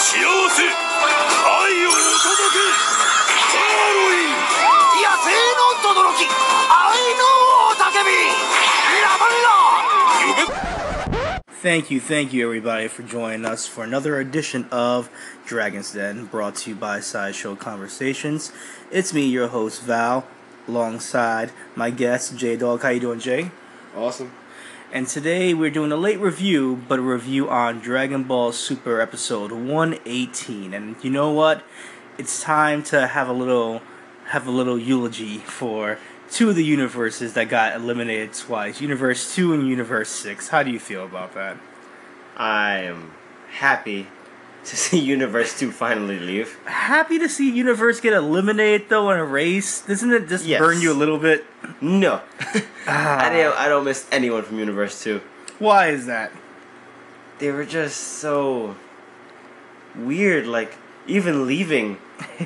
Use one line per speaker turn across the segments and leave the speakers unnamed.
幸せ愛をお届けハロウィン野生の轟愛の雄たけびラブラ
Thank you, thank you everybody for joining us for another edition of Dragon's Den brought to you by Sideshow Conversations. It's me, your host Val, alongside my guest J Dawg. How you doing, Jay?
Awesome.
And today we're doing a late review, but a review on Dragon Ball Super episode 118. And you know what? It's time to have a little have a little eulogy for two of the universes that got eliminated twice. Universe 2 and Universe 6. How do you feel about that?
I am happy to see Universe 2 finally leave.
Happy to see Universe get eliminated though in a race. Doesn't it just
Yes.
burn you a little bit?
No.
Ah.
I don't I don't miss anyone from Universe 2.
Why is that?
They were just so weird like even leaving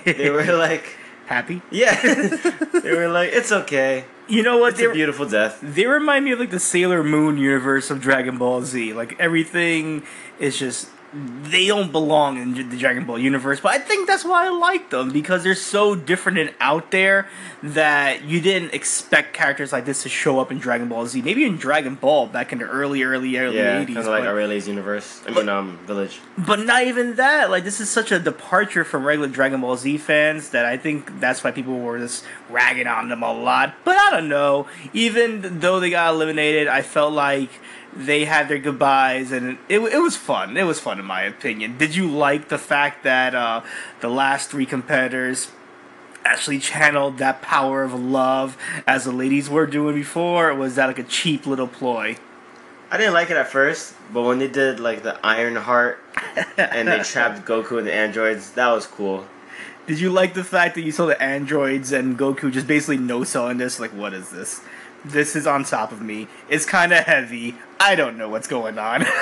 they were like
Happy?
yeah. they were like it's okay.
You know what?
It's
They-
a beautiful death.
They remind me of like the Sailor Moon universe of Dragon Ball Z. Like everything is just they don't belong in the Dragon Ball universe, but I think that's why I like them because they're so different and out there that you didn't expect characters like this to show up in Dragon Ball Z. Maybe in Dragon Ball back in the early, early, early
Yeah,
eighties.
kind of like Arale's universe. I mean, um, village.
But not even that. Like this is such a departure from regular Dragon Ball Z fans that I think that's why people were just ragging on them a lot. But I don't know. Even though they got eliminated, I felt like they had their goodbyes and it, it was fun. It was fun in my opinion. Did you like the fact that uh, the last three competitors actually channeled that power of love as the ladies were doing before? Or was that like a cheap little ploy?
I didn't like it at first, but when they did like the Iron Heart and they trapped Goku and the androids, that was cool.
Did you like the fact that you saw the androids and Goku just basically no selling this? Like, what is this? This is on top of me. It's kind of heavy. I don't know what's going on.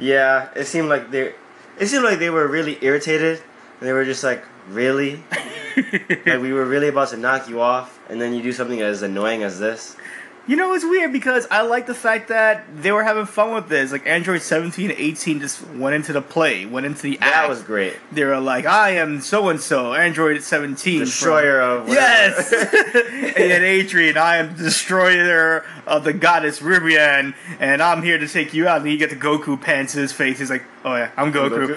Yeah, it seemed like they, it seemed like they were really irritated. They were just like, really, like we were really about to knock you off, and then you do something as annoying as this.
You know, it's weird because I like the fact that they were having fun with this. Like Android 17 and 18 just went into the play, went into the act.
That was great.
They were like, I am so and so, Android 17. from-
Destroyer of whatever.
Yes! and then Adrian, I am destroyer of the goddess Ribrianne, and I'm here to take you out. And you get the Goku pants in his face. He's like, oh yeah, I'm Goku.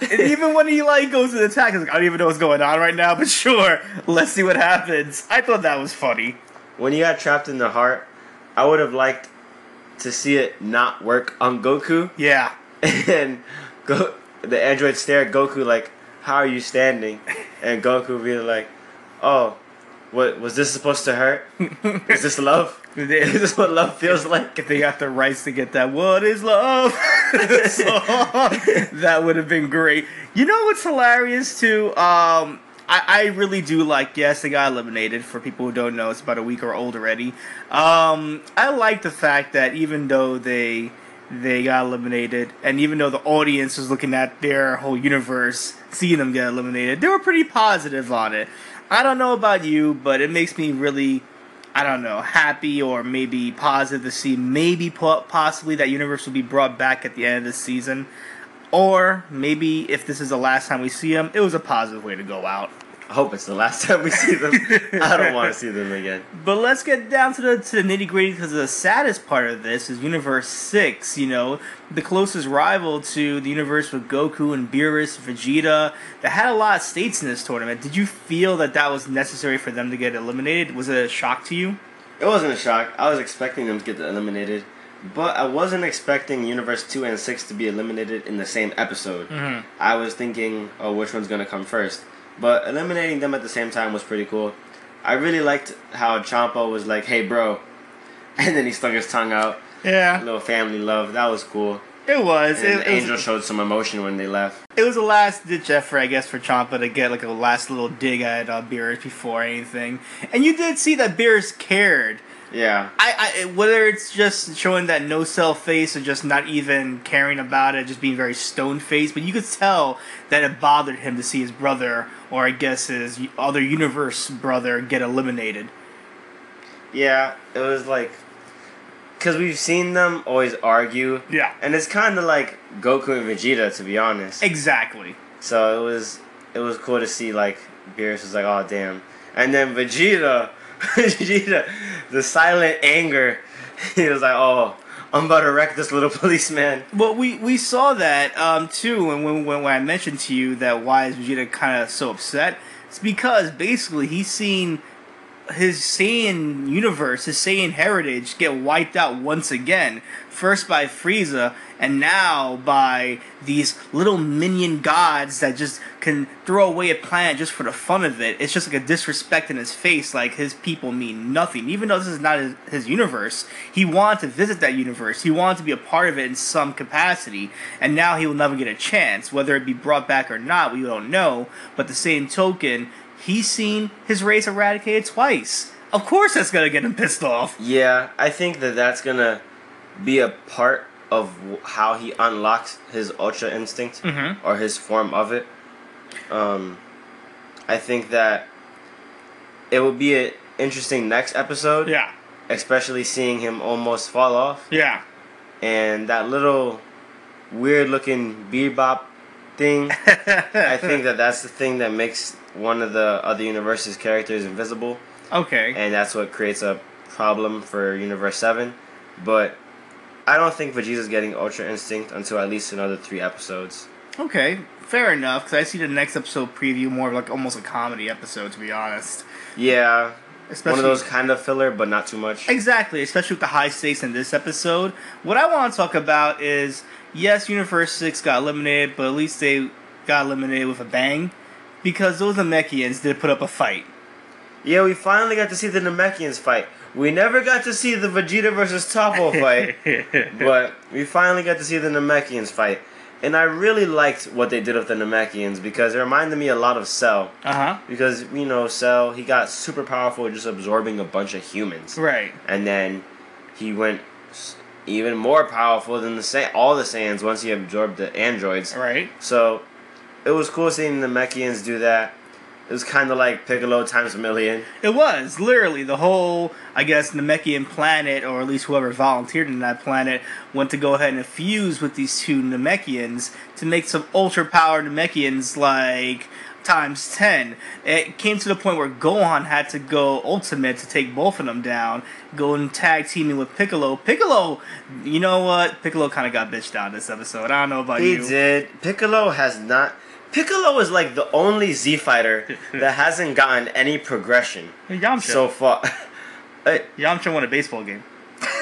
and even when he like goes to the attack, he's like, I don't even know what's going on right now, but sure, let's see what happens. I thought that was funny.
When you got trapped in the heart, I would have liked to see it not work on Goku
Yeah.
and Go the android stare at Goku like, "How are you standing?" And Goku be like, "Oh, what was this supposed to hurt? Is this love? Is this what love feels like?"
if they got the rights to get that what is love song, that would have been great you know what's hilarious too um I, I really do like yes they got eliminated for people who don't know it's about a week or old already um i like the fact that even though they they got eliminated and even though the audience was looking at their whole universe seeing them get eliminated they were pretty positive on it i don't know about you but it makes me really I don't know, happy or maybe positive to see maybe possibly that universe will be brought back at the end of the season. Or maybe if this is the last time we see them, it was a positive way to go out.
I hope it's the last time we see them. I don't want to see them again.
But let's get down to the to the nitty gritty because the saddest part of this is Universe Six. You know, the closest rival to the universe with Goku and Beerus, Vegeta, that had a lot of states in this tournament. Did you feel that that was necessary for them to get eliminated? Was it a shock to you?
It wasn't a shock. I was expecting them to get eliminated, but I wasn't expecting Universe 2 and 6 to be eliminated in the same episode.
Mhm.
I was thinking, oh, which one's going to come first? But eliminating them at the same time was pretty cool. I really liked how Champa was like, hey, bro. And then he stuck his tongue out. A
Yeah,
little family love. That was cool.
it was.
And
It, it
Angel
was,
showed some emotion when they left.
it was a last ditch effort, I guess, for Champa to get like a last little dig at uh, Beerus before anything. And you did see that Beerus cared.
Yeah.
I, I whether it's just showing that no cell face or just not even caring about it, just being very stone faced, but you could tell that it bothered him to see his brother, or I guess his other universe brother, get eliminated.
Yeah, it was like. Because we've seen them always argue.
Yeah,
And it's kind of like Goku and Vegeta, to be honest.
exactly.
So it was it was cool to see like Beerus was like, oh damn, and then Vegeta, Vegeta, the silent anger, he was like, oh, I'm about to wreck this little policeman.
Well, we, we saw that um, too, and when, when when I mentioned to you that why is Vegeta kind of so upset, it's because basically he's seen his Saiyan universe, his Saiyan heritage, get wiped out once again. First by Frieza, and now by these little minion gods that just can throw away a planet just for the fun of it. It's just like a disrespect in his face, like his people mean nothing. Even though this is not his, his universe, he wanted to visit that universe. He wanted to be a part of it in some capacity, and now he will never get a chance. Whether it be brought back or not, we don't know. But the same token, he's seen his race eradicated twice. Of course, that's gonna get him pissed off.
Yeah, I think that that's gonna be a part of how he unlocks his Ultra Instinct
Mhm.
or his form of it. Um, I think that it will be an interesting next episode.
Yeah,
especially seeing him almost fall off
yeah.
and that little weird looking bebop thing i think that that's the thing that makes one of the other universe's characters invisible
Okay.
and that's what creates a problem for universe 7 but i don't think vegeta's getting ultra instinct until at least another three episodes
Okay, fair enough. Because I see the next episode preview more of like almost a comedy episode, to be honest.
yeah
Especially
one of those kind of filler but not too much
exactly, especially with the high stakes in this episode. What I want to talk about is yes, Universe Six got eliminated, but at least they got eliminated with a bang because those Namekians did put up a fight.
yeah we finally got to see the namekians fight we never got to see the vegeta versus Toppo fight but we finally got to see the Namekians fight. And I really liked what they did with the Namekians because it reminded me a lot of Cell.
uh huh.
Because, you know, Cell, he got super powerful just absorbing a bunch of humans.
Right.
And then he went even more powerful than the Sa- all the Saiyans once he absorbed the androids.
Right.
So it was cool seeing the Namekians do that. It was kind of like Piccolo times a million.
It was literally the whole, I guess, Namekian planet, or at least whoever volunteered in that planet, went to go ahead and fuse with these two Namekians to make some ultra powered Namekians like times 10. It came to the point where Gohan had to go ultimate to take both of them down, Gohan tag teaming with Piccolo. Piccolo, you know what? Piccolo kind of got bitched out this episode. I don't know about
He
you.
He did. Piccolo has not. Piccolo is like the only Z fighter that hasn't gotten any progression
Yamcha.
so far. Uh,
Yamcha won a baseball game.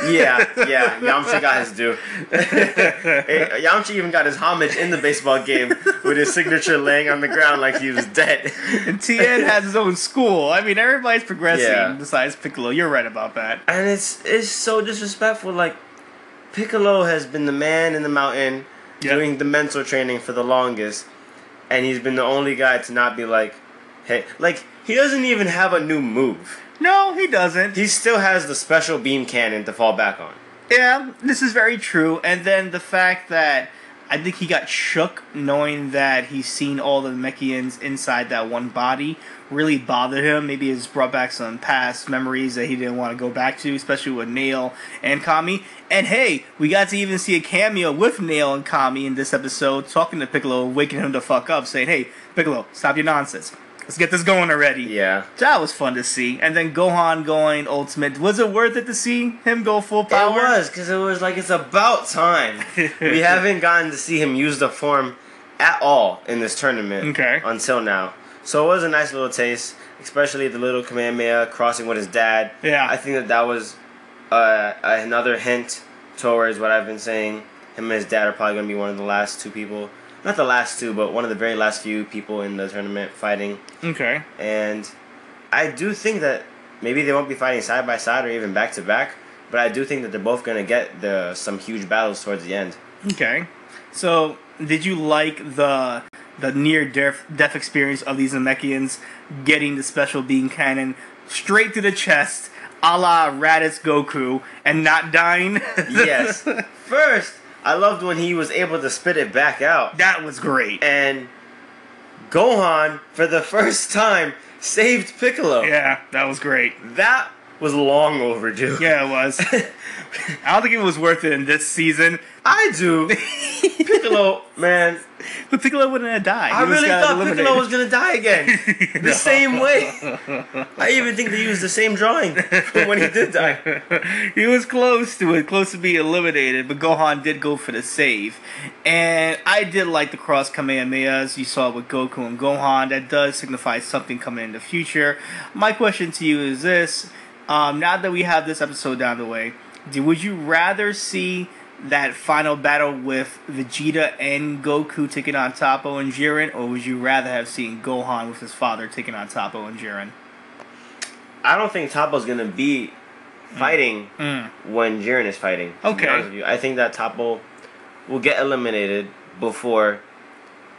Yeah, yeah. Yamcha got his due. Hey, Yamcha even got his homage in the baseball game with his signature laying on the ground like he was dead.
And Tien has his own school. I mean, everybody's progressing
Yeah.
besides Piccolo. You're right about that.
And it's it's so disrespectful. Like Piccolo has been the man in the mountain
Yeah.
doing the mental training for the longest, and he's been the only guy to not be like, hey, like he doesn't even have a new move.
No, he doesn't.
He still has the special beam cannon to fall back on.
Yeah, this is very true. And then the fact that I think he got shook knowing that he's seen all the Namekians inside that one body really bothered him. Maybe it's brought back some past memories that he didn't want to go back to, especially with Nail and Kami. And hey, we got to even see a cameo with Nail and Kami in this episode, talking to Piccolo, waking him the fuck up, saying, "Hey, Piccolo, stop your nonsense. Let's get this going already."
Yeah.
That was fun to see. And then Gohan going ultimate. Was it worth it to see him go full power?
It was because it was like it's about time. we haven't gotten to see him use the form at all in this tournament
Okay.
until now. So it was a nice little taste, especially the little Kamehameha crossing with his dad.
Yeah.
I think that that was uh, another hint towards what I've been saying. Him and his dad are probably going to be one of the last two people. Not the last two, but one of the very last few people in the tournament fighting.
Okay.
And I do think that maybe they won't be fighting side by side or even back to back, but I do think that they're both going to get the some huge battles towards the end.
Okay. So, did you like the the near death death experience of these Namekians getting the special beam cannon straight to the chest, a la Raditz Goku, and not dying?
Yes. First, I loved when he was able to spit it back out.
that was great.
And Gohan, for the first time, saved Piccolo.
Yeah, that was great.
That was long overdue.
Yeah, it was. I don't think it was worth it in this season.
I do. Piccolo, man,
But Piccolo wouldn't have died.
I
He
really thought
eliminated.
Piccolo was gonna die again. The
No.
same way. I even think they used the same drawing from when he did die.
he was close to it, close to being eliminated, but Gohan did go for the save. And I did like the cross Kamehamehas you saw with Goku and Gohan. That does signify something coming in the future. My question to you is this um, now that we have this episode down the way, would you rather see that final battle with Vegeta and Goku taking on Toppo and Jiren, or would you rather have seen Gohan with his father taking on Toppo and Jiren?
I don't think Toppo's gonna be fighting
Mm.
when Jiren is fighting.
Okay.
I think that Toppo will get eliminated before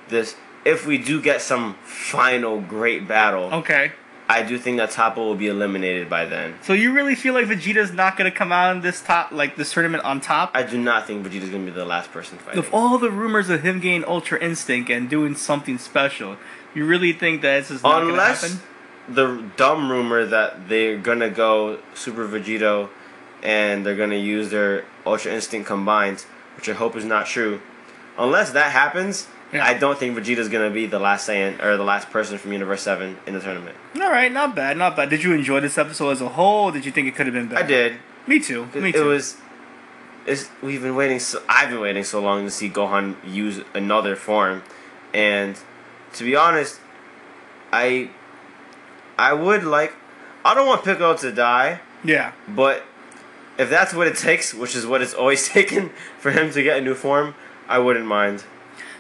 this. If we do get some final great battle,
Okay.
I do think that Toppo will be eliminated by then.
So you really feel like Vegeta's not gonna come out in this top, like this tournament on top?
I do not think Vegeta's gonna be the last person fighting.
With all the rumors of him gaining Ultra Instinct and doing something special, you really think that this is not gonna
Unless
happen?
the dumb rumor that they're gonna go Super Vegito and they're gonna use their Ultra Instinct combined, which I hope is not true. Unless that happens,
Yeah.
I don't think Vegeta's gonna be the last Saiyan or the last person from Universe Seven in the tournament.
All right, not bad, not bad. Did you enjoy this episode as a whole? Did you think it could have been better?
I did.
Me too. Me too.
It was. It's, we've been waiting. So, I've been waiting so long to see Gohan use another form, and to be honest, I, I would like. I don't want Piccolo to die,
yeah.
but if that's what it takes, which is what it's always taken for him to get a new form, I wouldn't mind.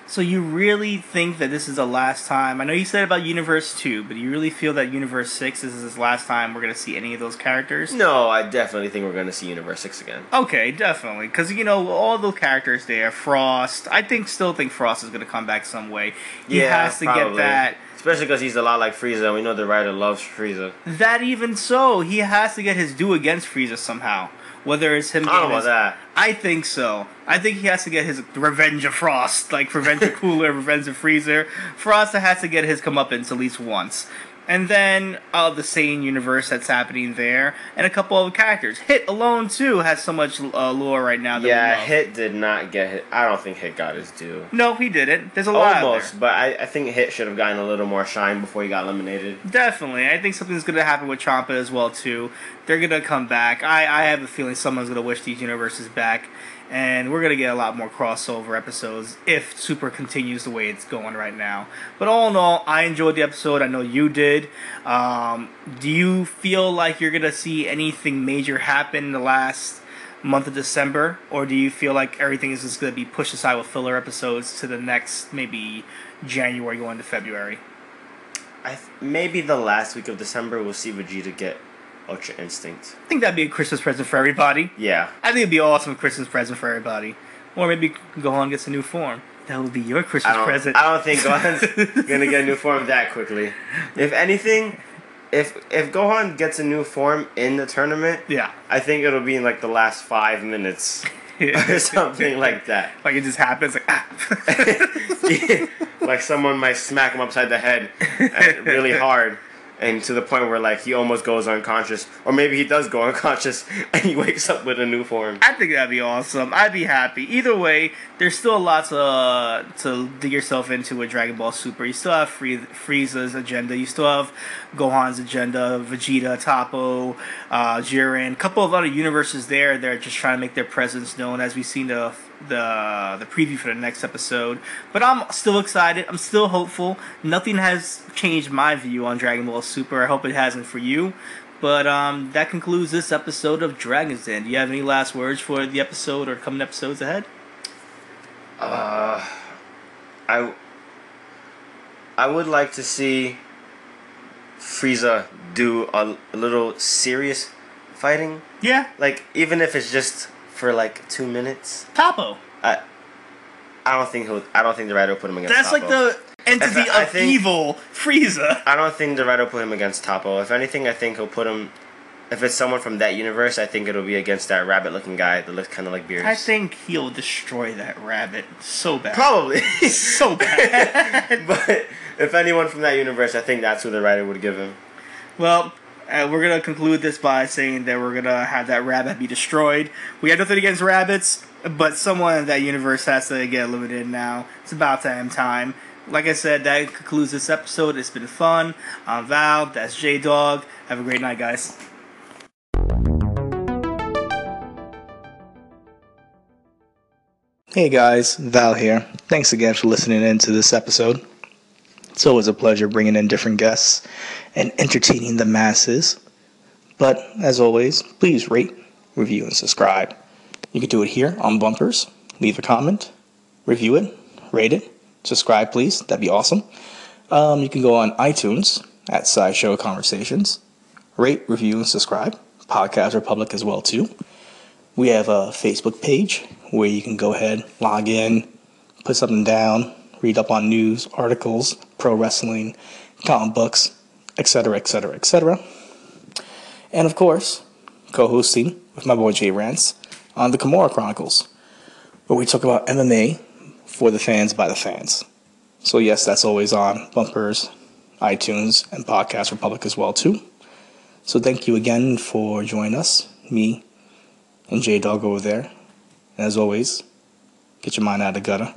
So you really think that this is the last time? I know you said about Universe Two, but do you really feel that Universe Six is his last time we're gonna see any of those characters?
No, I definitely think we're going to see Universe Six again.
Okay, definitely, because you know all the characters there. Frost, I think, still think Frost is gonna come back some way. He has to get
probably.
that.
Especially because he's a lot like Frieza, and we know the writer loves Frieza.
That even so, he has to get his due against Frieza somehow. Whether it's him,
I don't know
his-
about that.
I think so. I think he has to get his revenge of Frost, like revenge of Cooler, revenge of Freezer. Frost has to get his comeuppance at least once. And then uh, the same universe that's happening there, and a couple of characters. Hit alone too has so much uh, lore right now.
Yeah. Hit did not get hit. I don't think Hit got his due.
No, he didn't. There's a lot
Almost,
there.
but I, I think Hit should have gotten a little more shine before he got eliminated.
Definitely, I think something's gonna happen with Champa as well too. They're gonna come back. I, I have a feeling someone's gonna wish these universes back, and we're gonna get a lot more crossover episodes if Super continues the way it's going right now. But all in all, I enjoyed the episode. I know you did. Um, do you feel like you're gonna see anything major happen in the last month of December, or do you feel like everything is just going to be pushed aside with filler episodes to the next maybe January going to February?
I th- maybe the last week of December we'll see Vegeta get Ultra Instinct.
I think that'd be a Christmas present for everybody.
Yeah.
I think it'd be awesome Christmas present for everybody. Or maybe Gohan gets a new form. That would be your
I
Christmas
don't,
present.
I don't think Gohan's gonna get a new form that quickly. If anything, if if Gohan gets a new form in the tournament,
yeah.
I think it'll be in like the last five minutes or something like that.
Like it just happens. Like ah.
like someone might smack him upside the head uh, really hard and to the point where like he almost goes unconscious or maybe he does go unconscious and he wakes up with a new form
I think that'd be awesome. I'd be happy. Either way, there's still a lot to uh, to dig yourself into with Dragon Ball Super. You still have Free- Frieza's agenda. You still have Gohan's agenda, Vegeta, Toppo, uh, Jiren. A couple of other universes there. They're just trying to make their presence known, as we've seen the the the preview for the next episode. But I'm still excited. I'm still hopeful. Nothing has changed my view on Dragon Ball Super. I hope it hasn't for you. But um, that concludes this episode of Dragon's Den. Do you have any last words for the episode or coming episodes ahead?
uh i i would like to see frieza do a, a little serious fighting
Yeah,
like even if it's just for like two minutes
Toppo.
i i don't think he'll i don't think the writer will put him against Toppo.
That's like the entity
If
of
think-
evil, Frieza.
I don't think the writer will put him against Toppo. If anything, I think he'll put him. If it's someone from that universe, I think it'll be against that rabbit-looking guy that looks kind of like Beerus.
I think he'll destroy that rabbit so bad.
probably.
so bad.
but if anyone from that universe, I think that's who the writer would give him.
well, uh, we're gonna conclude this by saying that we're gonna have that rabbit be destroyed. We have nothing against rabbits, but someone in that universe has to get eliminated now. It's about time time. Like I said, that concludes this episode. It's been fun. I'm Val. That's J Dawg. Have a great night, guys.
Hey guys, Val here. Thanks again for listening in to this episode. It's always a pleasure bringing in different guests and entertaining the masses. But as always, please rate, review, and subscribe. You can do it here on Bumpers. Leave a comment, review it, rate it, subscribe, please. That'd be awesome. Um, you can go on iTunes at Sideshow Conversations. Rate, review, and subscribe. Podcast Republic as well too. We have a Facebook page where you can go ahead, log in, put something down, read up on news, articles, pro wrestling, comic books, etc., etc., etc. And of course, co-hosting with my boy Jay Rance on the Kimura Chronicles, where we talk about MMA for the fans by the fans. So yes, that's always on Bumpers, iTunes, and Podcast Republic as well too. So thank you again for joining us, me and J Dawg over there. And as always, get your mind out of the gutter,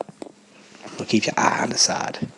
but keep your eye on the side.